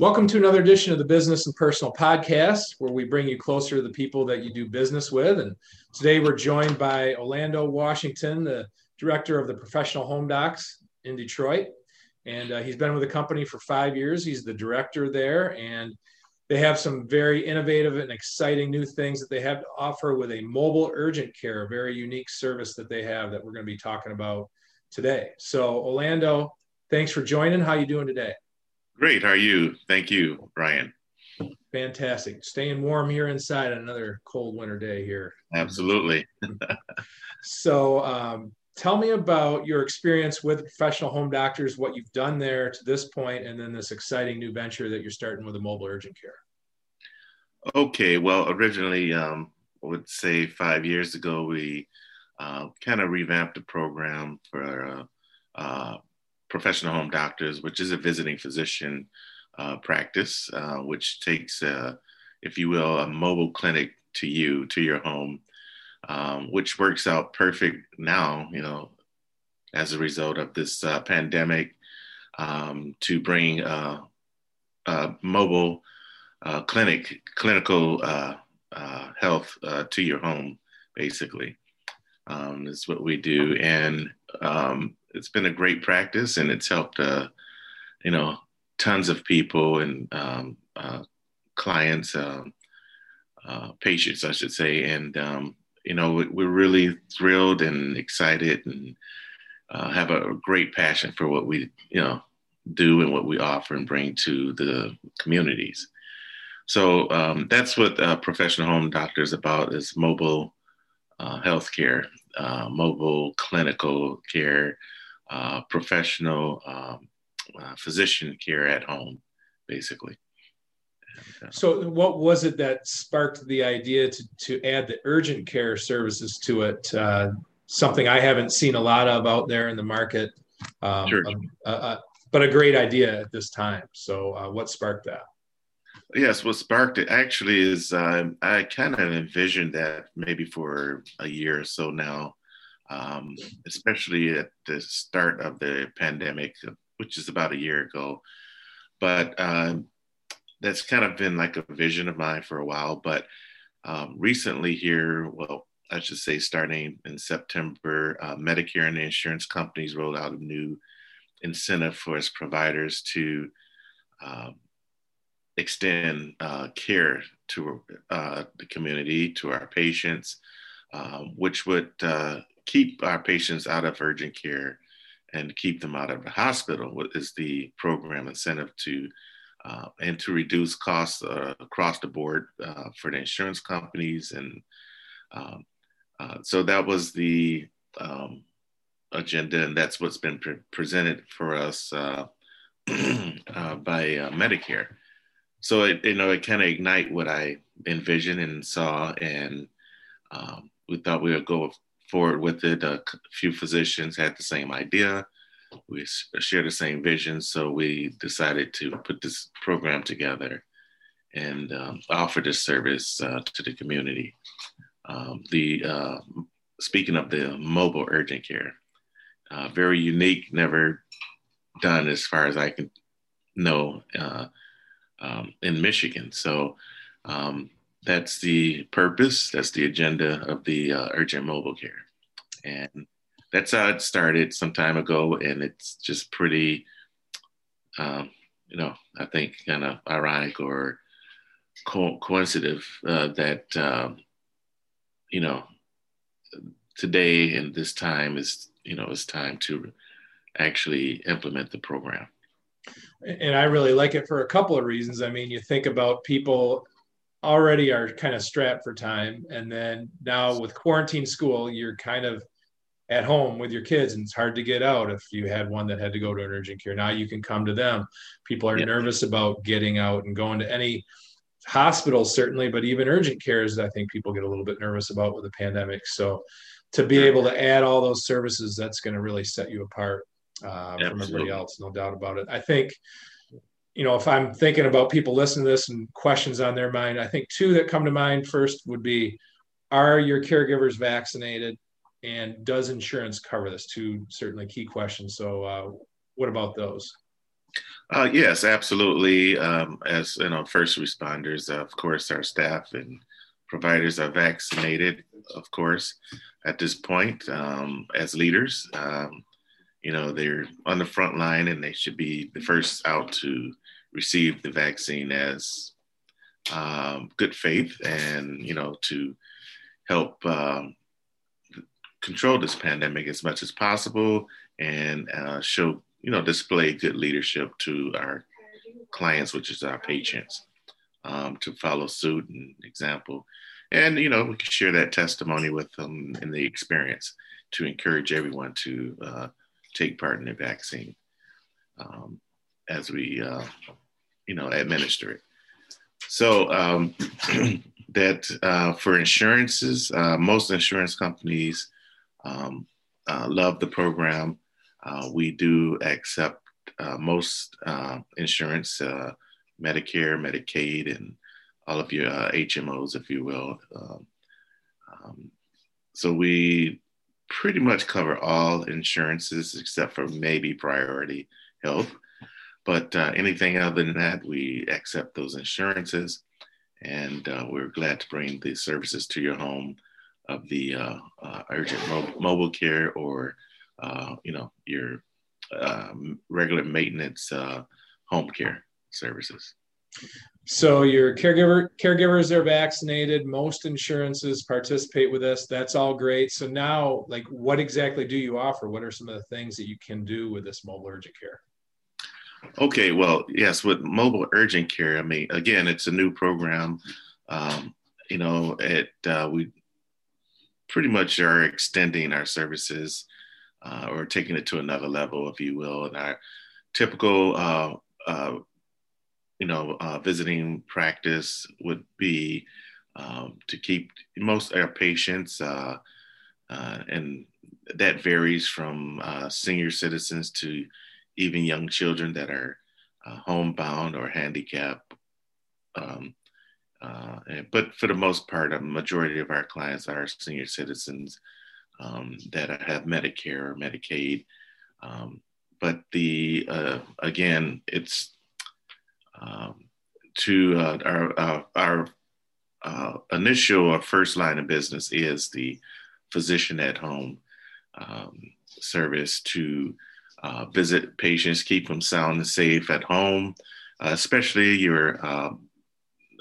Welcome to another edition of the Business and Personal Podcast, where we bring you closer to the people that you do business with. And today we're joined by Olando Washington, the director of the Professional Home Docs in Detroit. And uh, he's been with the company for five years. He's the director there, and they have some very innovative and exciting new things that they have to offer with a mobile urgent care, a very unique service that they have that we're going to be talking about today. So, Orlando, thanks for joining. How are you doing today? Great. How are you? Thank you, Ryan. Fantastic. Staying warm here inside another cold winter day here. Absolutely. so, um, tell me about your experience with professional home doctors, what you've done there to this point, and then this exciting new venture that you're starting with a mobile urgent care. Okay. Well, originally, um, I would say five years ago, we uh, kind of revamped the program for uh, uh, professional home doctors, which is a visiting physician uh, practice, uh, which takes, uh, if you will, a mobile clinic to you, to your home, um, which works out perfect now, you know, as a result of this uh, pandemic, um, to bring uh, mobile uh, clinic, clinical health to your home, basically. Um, is what we do. And um, it's been a great practice and it's helped uh, you know tons of people and um, uh, clients um, uh, patients i should say. And um, you know we're really thrilled and excited and uh, have a great passion for what we you know do and what we offer and bring to the communities. So um, that's what uh, professional home doctors about is mobile uh, healthcare uh, mobile clinical care uh, professional um, uh, physician care at home, basically. And, uh, so, what was it that sparked the idea to, to add the urgent care services to it? Uh, something I haven't seen a lot of out there in the market, um, sure. Uh, but a great idea at this time. So, what sparked that? Yes, what sparked it actually is uh, I kind of envisioned that maybe for a year or so now um, especially at the start of the pandemic, which is about a year ago. But um, that's kind of been like a vision of mine for a while. But um, recently, here, well, I should say, starting in September, uh, Medicare and the insurance companies rolled out a new incentive for its providers to um, extend uh, care to uh, the community, to our patients, um, which would uh, keep our patients out of urgent care and keep them out of the hospital is the program incentive to uh, and to reduce costs uh, across the board for the insurance companies and um, so that was the um, agenda and that's what's been pre- presented for us by Medicare so it you know it kind of ignite what I envisioned and saw and um, we thought we would go forward with it. A few physicians had the same idea. We share the same vision, so we decided to put this program together and um, offer this service uh, to the community. Um, the uh, speaking of the mobile urgent care, uh, very unique, never done as far as I can know uh, um, in Michigan. So um, that's the purpose, that's the agenda of the uh, urgent mobile care. And that's how it started some time ago. And it's just pretty, um, you know, I think kind of ironic or co- coincidental uh, that, um, you know, today and this time is, you know, it's time to actually implement the program. And I really like it for a couple of reasons. I mean, you think about people already are kind of strapped for time and then now with quarantine school you're kind of at home with your kids and it's hard to get out if you had one that had to go to an urgent care. Now you can come to them. People are yeah. nervous about getting out and going to any hospitals certainly but even urgent cares i think people get a little bit nervous about with the pandemic. So to be able to add all those services that's going to really set you apart uh, from everybody else no doubt about it i think you know, if I'm thinking about people listening to this and questions on their mind, I think two that come to mind first would be Are your caregivers vaccinated? And does insurance cover this? Two certainly key questions. So, uh, what about those? Uh, yes, absolutely. Um, as you know, first responders, of course, our staff and providers are vaccinated, of course, at this point um, as leaders. Um, you know, they're on the front line and they should be the first out to receive the vaccine as um, good faith and, you know, to help um, control this pandemic as much as possible and uh, show, you know, display good leadership to our clients, which is our patients, um, to follow suit and example. And, you know, we can share that testimony with them in the experience to encourage everyone to uh, take part in the vaccine um, as we, uh, you know, administer it. So um, that uh, for insurances, uh, most insurance companies um, uh, love the program. Uh, we do accept uh, most insurance, Medicare, Medicaid, and all of your HMOs, if you will. Um, um, so we pretty much cover all insurances except for maybe priority health. But uh, anything other than that, we accept those insurances. And uh, we're glad to bring the services to your home of the uh, uh urgent mo- mobile care or, uh, you know, your um, regular maintenance uh, home care services. So your caregiver caregivers are vaccinated. Most insurances participate with this. That's all great. So now, like, what exactly do you offer? What are some of the things that you can do with this mobile urgent care? Okay, well, yes, with mobile urgent care, I mean, again, it's a new program. Um, you know, it uh, we pretty much are extending our services uh, or taking it to another level, if you will. And our typical uh, uh you know, uh, visiting practice would be um, to keep most our patients, uh, uh, and that varies from uh, senior citizens to even young children that are uh, homebound or handicapped. Um, uh, but for the most part, a majority of our clients are senior citizens um, that have Medicare or Medicaid. Um, but the again, it's um, to uh, our, uh, our uh, initial or first line of business is the physician at home um, service to uh, visit patients, keep them sound and safe at home, uh, especially your um,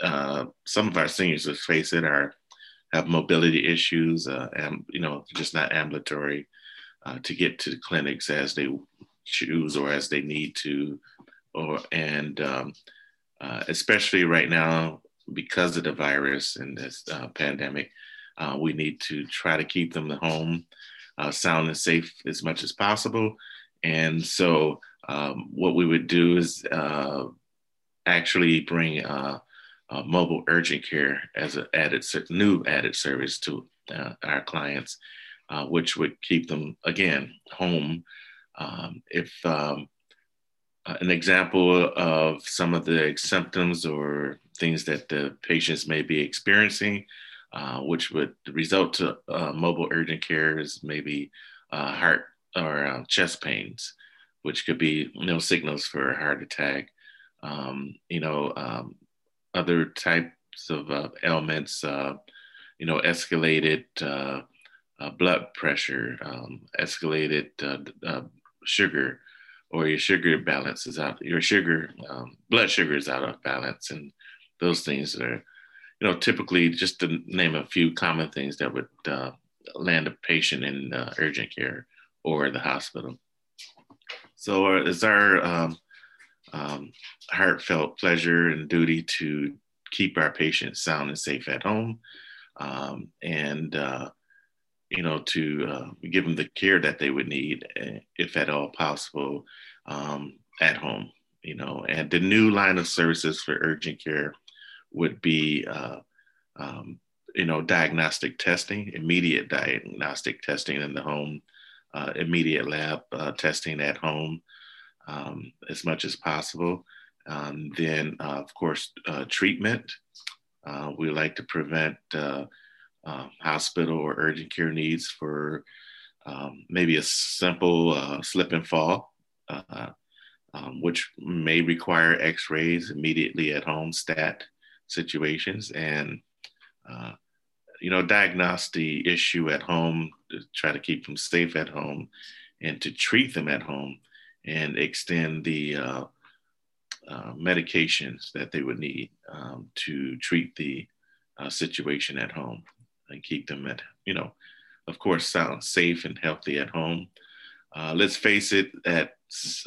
uh, some of our seniors, let's face it, are have mobility issues, and you know, just not ambulatory to get to clinics as they choose or as they need to or and um, uh, especially right now because of the virus and this uh, pandemic, uh, we need to try to keep them at home, uh, sound and safe as much as possible. And so, um, what we would do is uh, actually bring mobile urgent care as an added new added service to our clients, which would keep them again home. Um, if um, uh, an example of some of the symptoms or things that the patients may be experiencing, uh, which would result to uh, mobile urgent care is maybe uh, heart or uh, chest pains, which could be you know signals for a heart attack. Um, you know, um, other types of uh, ailments, you know, escalated blood pressure, um, escalated sugar or your sugar balance is out, your sugar, um, blood sugar is out of balance, and those things are, you know, typically just to name a few common things that would uh, land a patient in uh, urgent care or the hospital. So uh, it's our um, um, heartfelt pleasure and duty to keep our patients sound and safe at home, um, and uh, you know, to uh, give them the care that they would need, eh, if at all possible, um, at home. You know, and the new line of services for urgent care would be, uh, um, you know, diagnostic testing, immediate diagnostic testing in the home, uh, immediate lab uh, testing at home, um, as much as possible. Um, then, uh, of course, uh, treatment. we like to prevent uh, hospital or urgent care needs for um, maybe a simple uh, slip and fall, uh, um, which may require x-rays immediately at home stat situations and uh, you know diagnose the issue at home to try to keep them safe at home and to treat them at home and extend the uh, uh, medications that they would need um, to treat the uh, situation at home and keep them at you know of course sound safe and healthy at home uh, let's face it that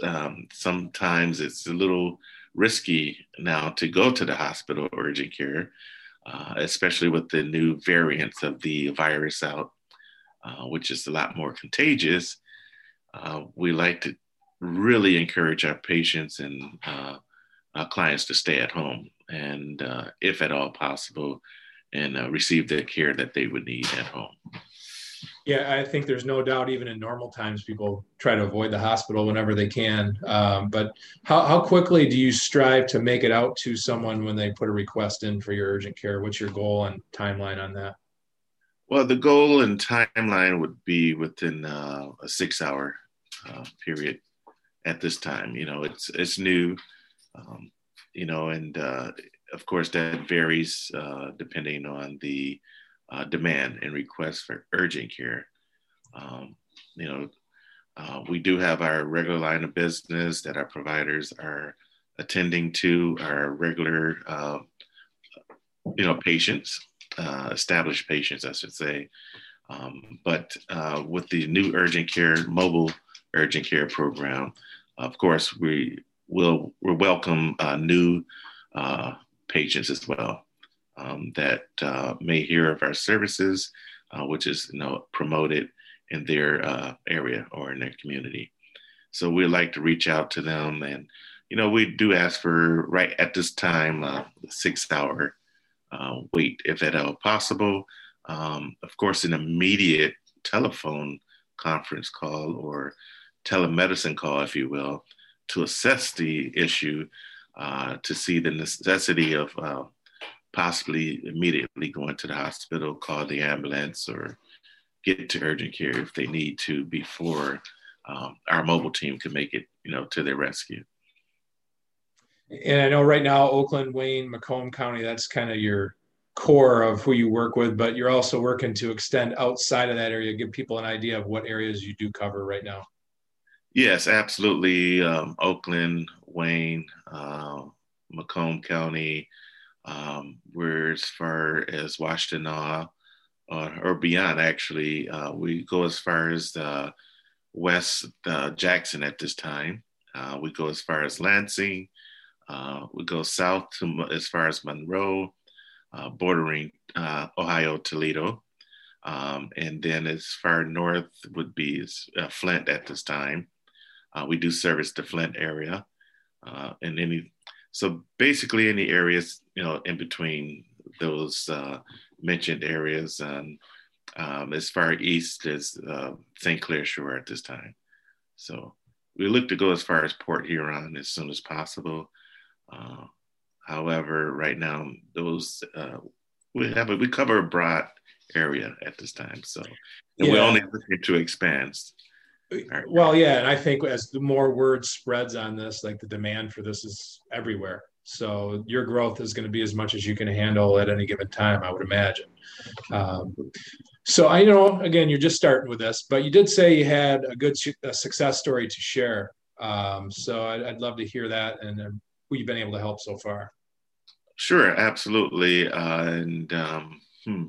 um, sometimes it's a little risky now to go to the hospital or urgent care, uh, especially with the new variants of the virus out, uh, which is a lot more contagious. Uh, we like to really encourage our patients and uh, our clients to stay at home and, uh, if at all possible, and uh, receive the care that they would need at home. Yeah, I think there's no doubt, even in normal times, people try to avoid the hospital whenever they can. Um, but how, how quickly do you strive to make it out to someone when they put a request in for your urgent care? What's your goal and timeline on that? Well, the goal and timeline would be within uh, a six-hour uh, period at this time. You know, it's it's new, um, you know, and uh, of course that varies uh, depending on the uh, demand and request for urgent care. Um, you know, uh, we do have our regular line of business that our providers are attending to, our regular, uh, you know, patients, uh, established patients, I should say. Um, but uh, with the new urgent care, mobile urgent care program, of course, we will we welcome uh, new patients as well um, that uh, may hear of our services, uh, which is you know promoted in their uh, area or in their community. So we'd like to reach out to them, and you know we do ask for right at this time uh, six hour uh, wait if at all possible. Um, of course, an immediate telephone conference call or telemedicine call, if you will, to assess the issue, uh, to see the necessity of uh, possibly immediately going to the hospital, call the ambulance, or get to urgent care if they need to before um, our mobile team can make it, you know, to their rescue. And I know right now, Oakland, Wayne, Macomb County, that's kind of your core of who you work with, but you're also working to extend outside of that area, give people an idea of what areas you do cover right now. Yes, absolutely. Um, Oakland, Wayne, uh, Macomb County, um, we're as far as Washtenaw uh, or beyond, actually. Uh, we go as far as West uh, Jackson at this time. Uh, we go as far as Lansing. We go south to as far as Monroe, bordering Ohio, Toledo. Um, and then as far north would be Flint at this time. We do service the Flint area. and any so basically, any areas you know in between those uh, mentioned areas, and um, as far east as uh, St. Clair Shore at this time. So we look to go as far as Port Huron as soon as possible. Uh, however, right now those uh, we have a, we cover a broad area at this time, so yeah. we're only looking to expand. Well, yeah, and I think as the more word spreads on this, like the demand for this is everywhere. So your growth is going to be as much as you can handle at any given time, I would imagine. Um, so I know, again, you're just starting with this, but you did say you had a good a success story to share. Um, so I'd, I'd, love to hear that and uh, who you've been able to help so far. Sure, absolutely, uh, and um, hmm,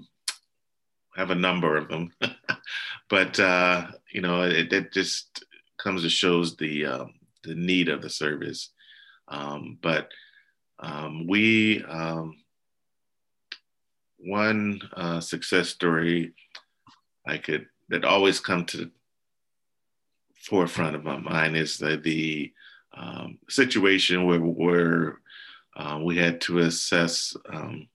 have a number of them, but uh, you know, it, it, just comes to shows the um, the need of the service. Um, but um, we um, one uh, success story I could that always come to the forefront of my mind is the, the um, situation where, where uh, we had to assess um,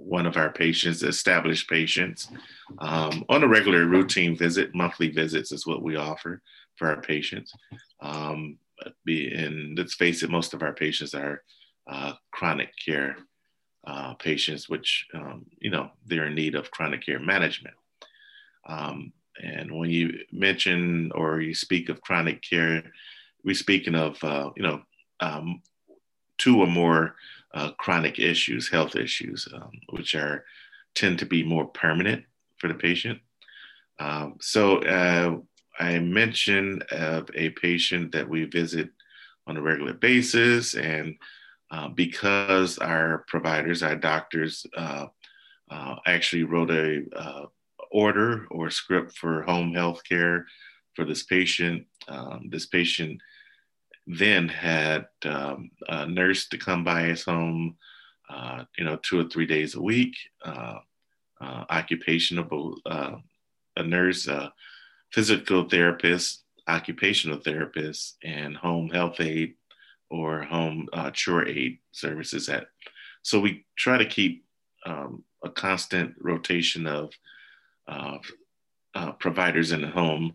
one of our patients, established patients, um, on a regular routine visit. Monthly visits is what we offer for our patients. Um, and let's face it, most of our patients are uh, chronic care uh, patients, which, um, you know, they're in need of chronic care management. Um, and when you mention or you speak of chronic care, we're speaking of, uh, you know, um, two or more uh, chronic issues, health issues, um, which are tend to be more permanent for the patient. Um, so uh, I mentioned of a patient that we visit on a regular basis, and uh, because our providers, our doctors, uh, uh actually wrote a uh, order or script for home health care for this patient. Um, this patient then had um, a nurse to come by his home, uh, you know, two or three days a week, uh, uh, occupational, uh, a nurse, a physical therapist, occupational therapist, and home health aide or home uh, chore aide services at. So we try to keep um, a constant rotation of uh, providers in the home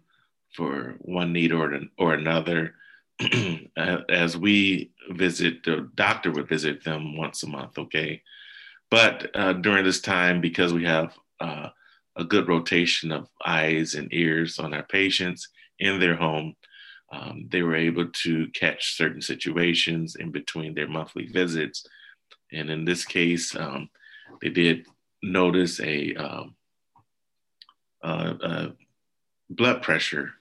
for one need or, or another as we visit, the doctor would visit them once a month, okay? But uh, during this time, because we have uh, a good rotation of eyes and ears on our patients in their home, um, they were able to catch certain situations in between their monthly visits. And in this case, um, they did notice a, um, a blood pressure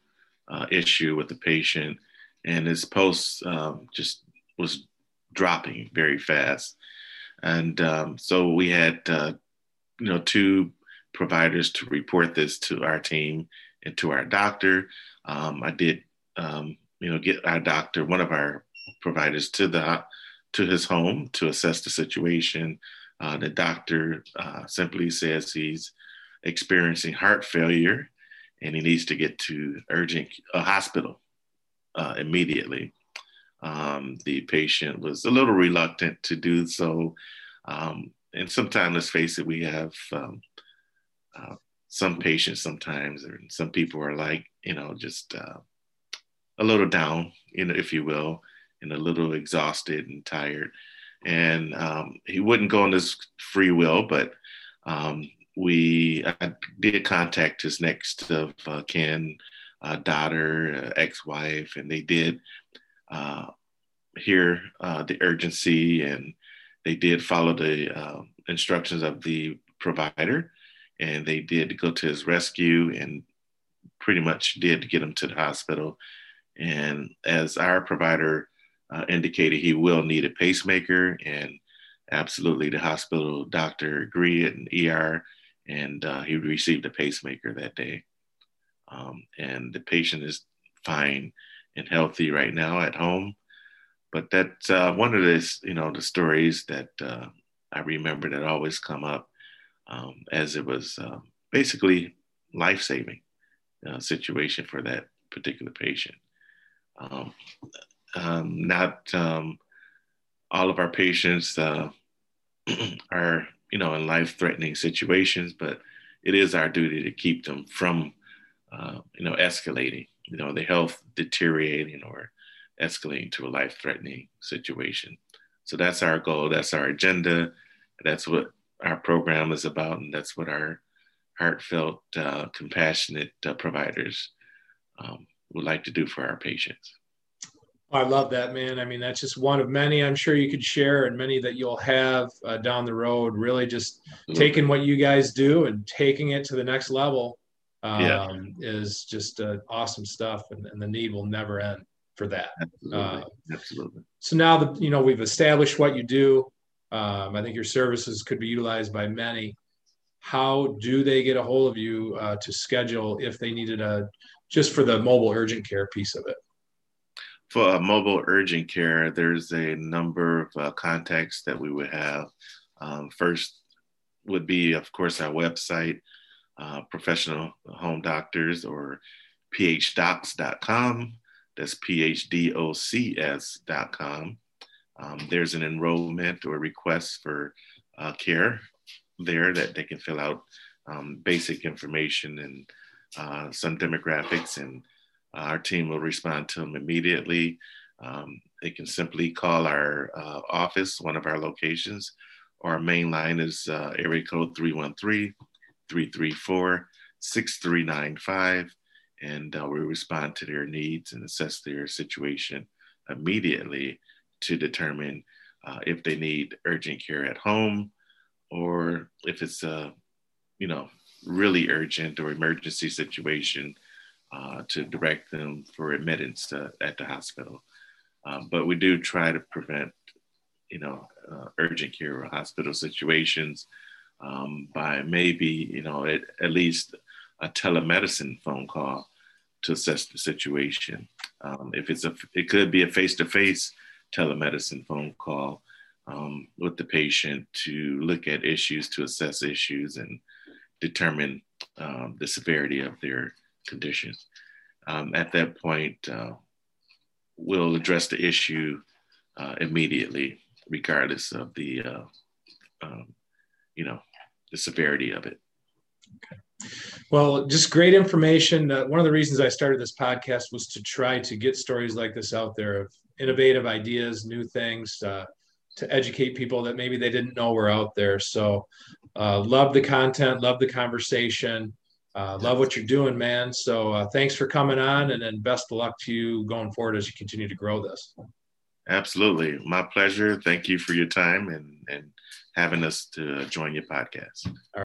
uh, issue with the patient and his pulse um, just was dropping very fast. And um, so we had, uh, you know, two providers to report this to our team and to our doctor. Um, I did, um, you know, get our doctor, one of our providers, to the to his home to assess the situation. Uh, the doctor uh, simply says he's experiencing heart failure and he needs to get to urgent a hospital uh, immediately. Um, the patient was a little reluctant to do so. Um, and sometimes, let's face it, we have um, uh, some patients sometimes, or some people are like, you know, just uh, a little down, you know, if you will, and a little exhausted and tired. And um, he wouldn't go on his free will, but um, we I did contact his next of uh, kin uh, daughter, uh, ex-wife, and they did uh, hear uh, the urgency and they did follow the uh, instructions of the provider, and they did go to his rescue and pretty much did get him to the hospital. And as our provider uh, indicated, he will need a pacemaker, and absolutely the hospital doctor agreed and ER, and he received a pacemaker that day um, and the patient is fine and healthy right now at home. But that's uh, one of the you know the stories that uh, I remember that always come up um, as it was uh, basically life saving situation for that particular patient. Um, um, not um, all of our patients uh, are you know in life threatening situations, but it is our duty to keep them from uh, you know, escalating, you know, the health deteriorating or escalating to a life threatening situation. So that's our goal, that's our agenda, that's what our program is about, and that's what our heartfelt, uh, compassionate uh, providers um, would like to do for our patients. I love that, man. I mean, that's just one of many I'm sure you could share and many that you'll have uh, down the road. Really just Absolutely. taking what you guys do and taking it to the next level um, yeah. is just uh, awesome stuff, and, and, the need will never end for that. Absolutely. Uh, Absolutely. So now that you know we've established what you do, um, I think your services could be utilized by many. How do they get a hold of you uh, to schedule if they needed a just for the mobile urgent care piece of it? For uh, mobile urgent care, there's a number of uh, contacts that we would have. Um, first would be, of course, our website, uh, professional home doctors or phdocs.com. That's phdocs.com. Um, there's an enrollment or request for uh, care there that they can fill out um, basic information and uh, some demographics, and our team will respond to them immediately. Um, they can simply call our uh, office, one of our locations, our main line is uh, area code 313 334 6395. and uh, we respond to their needs and assess their situation immediately to determine uh, if they need urgent care at home or if it's a you know really urgent or emergency situation uh, to direct them for admittance to, at the hospital. Um, but we do try to prevent, you know, uh, urgent care or hospital situations um, by maybe, you know, at, at, least a telemedicine phone call to assess the situation. Um, if it's a, it could be a face-to-face telemedicine phone call um, with the patient to look at issues, to assess issues, and determine um, the severity of their conditions. Um, at that point, uh, we'll address the issue uh, immediately, regardless of the, uh, um, you know, the severity of it. Okay. Well, just great information. Uh, one of the reasons I started this podcast was to try to get stories like this out there of innovative ideas, new things, uh, to educate people that maybe they didn't know were out there. So, uh, love the content, love the conversation, uh, love what you're doing, man. So, uh, thanks for coming on, and then best of luck to you going forward as you continue to grow this. Absolutely, my pleasure. Thank you for your time and and having us to join your podcast.